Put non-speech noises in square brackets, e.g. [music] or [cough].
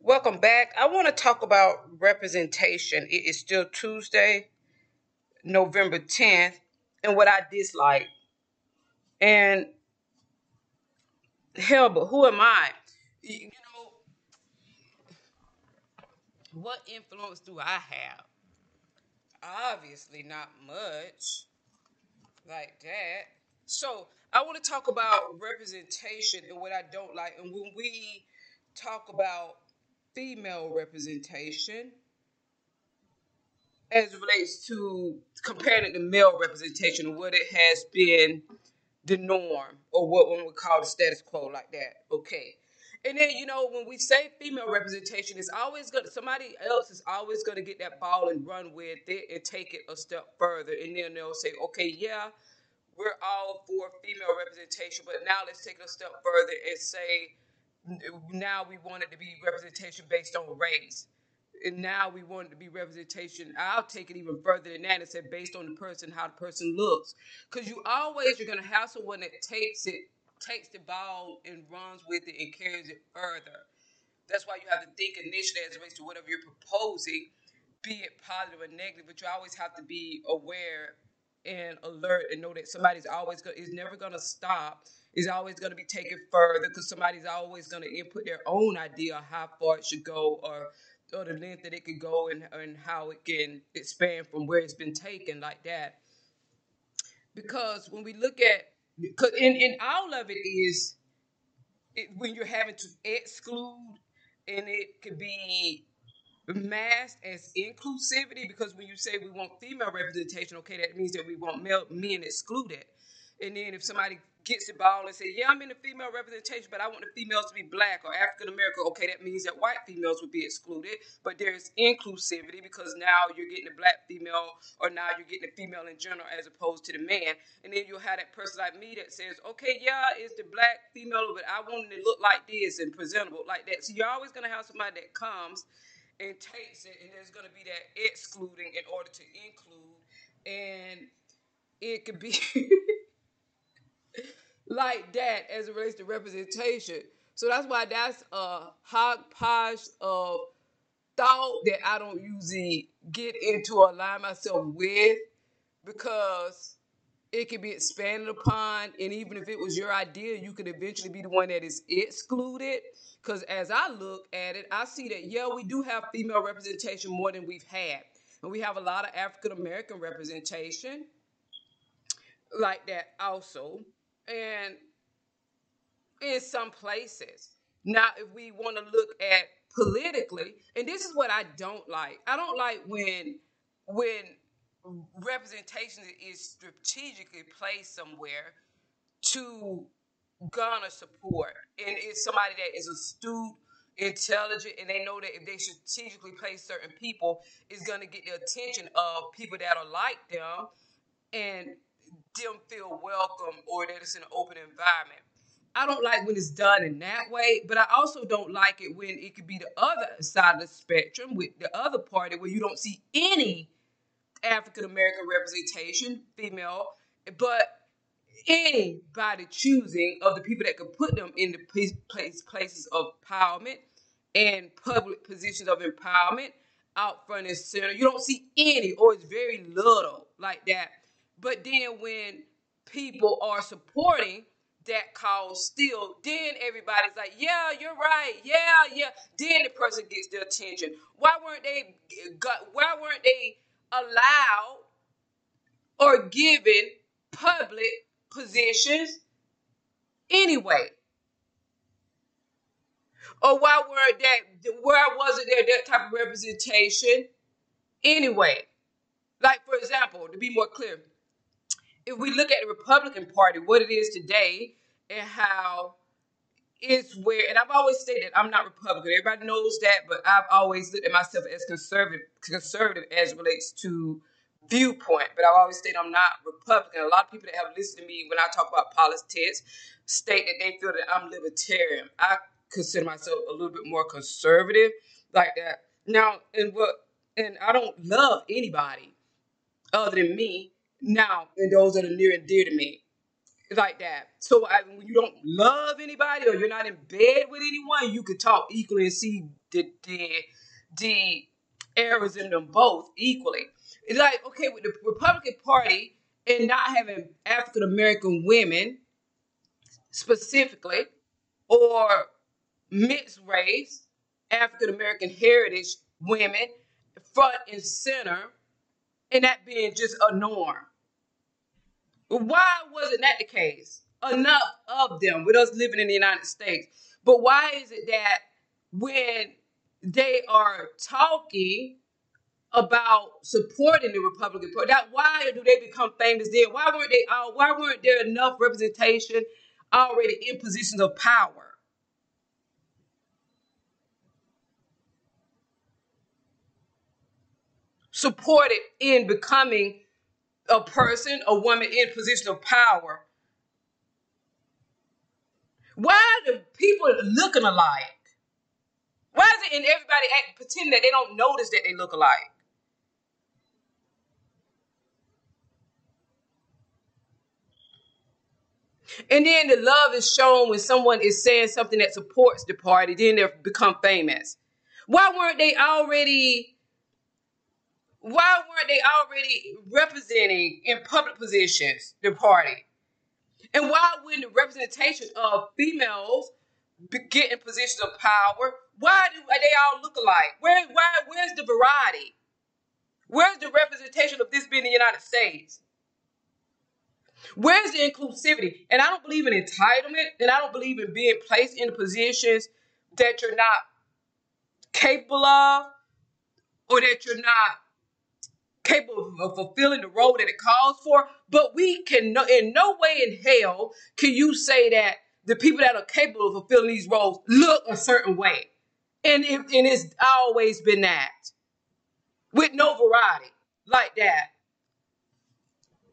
Welcome back. I want to talk about representation. It is still Tuesday, November 10th, and what I dislike. And hell, but who am I? You know, what influence do I have? Obviously, not much like that. So, I want to talk about representation and what I don't like. And when we talk about female representation, as it relates to comparing it to male representation, what it has been the norm or what one would call the status quo like that. Okay. And then, you know, when we say female representation, it's always gonna somebody else is always gonna get that ball and run with it and take it a step further. And then they'll say, okay, yeah, we're all for female representation, but now let's take it a step further and say now we want it to be representation based on race and now we want it to be representation. I'll take it even further than that and say based on the person, how the person looks. Because you always you're gonna have someone that takes it, takes the ball and runs with it and carries it further. That's why you have to think initially as it relates to whatever you're proposing, be it positive or negative, but you always have to be aware and alert and know that somebody's always going is never gonna stop. Is always going to be taken further because somebody's always going to input their own idea of how far it should go or or the length that it could go and, and how it can expand from where it's been taken like that. Because when we look at, cause in, in all of it is it, when you're having to exclude, and it could be masked as inclusivity because when you say we want female representation, okay, that means that we want male men excluded. And then if somebody gets the ball and say, "Yeah, I'm in the female representation, but I want the females to be black or African American." Okay, that means that white females would be excluded, but there's inclusivity because now you're getting a black female, or now you're getting a female in general as opposed to the man. And then you'll have that person like me that says, "Okay, yeah, it's the black female, but I want it to look like this and presentable like that." So you're always gonna have somebody that comes and takes it, and there's gonna be that excluding in order to include, and it could be. [laughs] like that as it relates to representation. So that's why that's a hodgepodge of thought that I don't usually get into or align myself with because it could be expanded upon. And even if it was your idea, you could eventually be the one that is excluded. Because as I look at it, I see that, yeah, we do have female representation more than we've had. And we have a lot of African American representation like that also and in some places. Now, if we want to look at politically, and this is what I don't like. I don't like when when representation is strategically placed somewhere to garner support, and it's somebody that is astute, intelligent, and they know that if they strategically place certain people, it's going to get the attention of people that are like them, and them feel welcome or that it's an open environment. I don't like when it's done in that way, but I also don't like it when it could be the other side of the spectrum with the other party where you don't see any African American representation, female, but anybody choosing of the people that could put them in the place, places of empowerment and public positions of empowerment out front and center. You don't see any, or it's very little like that but then when people are supporting that cause still, then everybody's like, yeah, you're right. Yeah, yeah. Then the person gets their attention. Why weren't they why weren't they allowed or given public positions anyway? Or why weren't that where wasn't there that type of representation anyway? Like for example, to be more clear, if we look at the Republican Party, what it is today, and how it's where, and I've always stated I'm not Republican. Everybody knows that, but I've always looked at myself as conservative, conservative as relates to viewpoint. But I've always stated I'm not Republican. A lot of people that have listened to me when I talk about politics state that they feel that I'm libertarian. I consider myself a little bit more conservative, like that. Now, and what, and I don't love anybody other than me now, and those that are near and dear to me. Like that. So I, when you don't love anybody or you're not in bed with anyone, you can talk equally and see the the, the errors in them both equally. It's like okay with the Republican Party and not having African American women specifically or mixed race, African American heritage women front and center, and that being just a norm. Why wasn't that the case? Enough of them with us living in the United States. But why is it that when they are talking about supporting the Republican Party, that why do they become famous then? Why weren't they? Uh, why weren't there enough representation already in positions of power? Supported in becoming a person, a woman in position of power. Why do people looking alike? Why is it in everybody act, pretending that they don't notice that they look alike? And then the love is shown when someone is saying something that supports the party, then they become famous. Why weren't they already why weren't they already representing in public positions the party? And why wouldn't the representation of females get in positions of power? Why do they all look alike? Where, why, where's the variety? Where's the representation of this being the United States? Where's the inclusivity? And I don't believe in entitlement, and I don't believe in being placed in positions that you're not capable of, or that you're not capable of fulfilling the role that it calls for. But we can, no, in no way in hell can you say that the people that are capable of fulfilling these roles look a certain way. And, it, and it's always been that with no variety like that.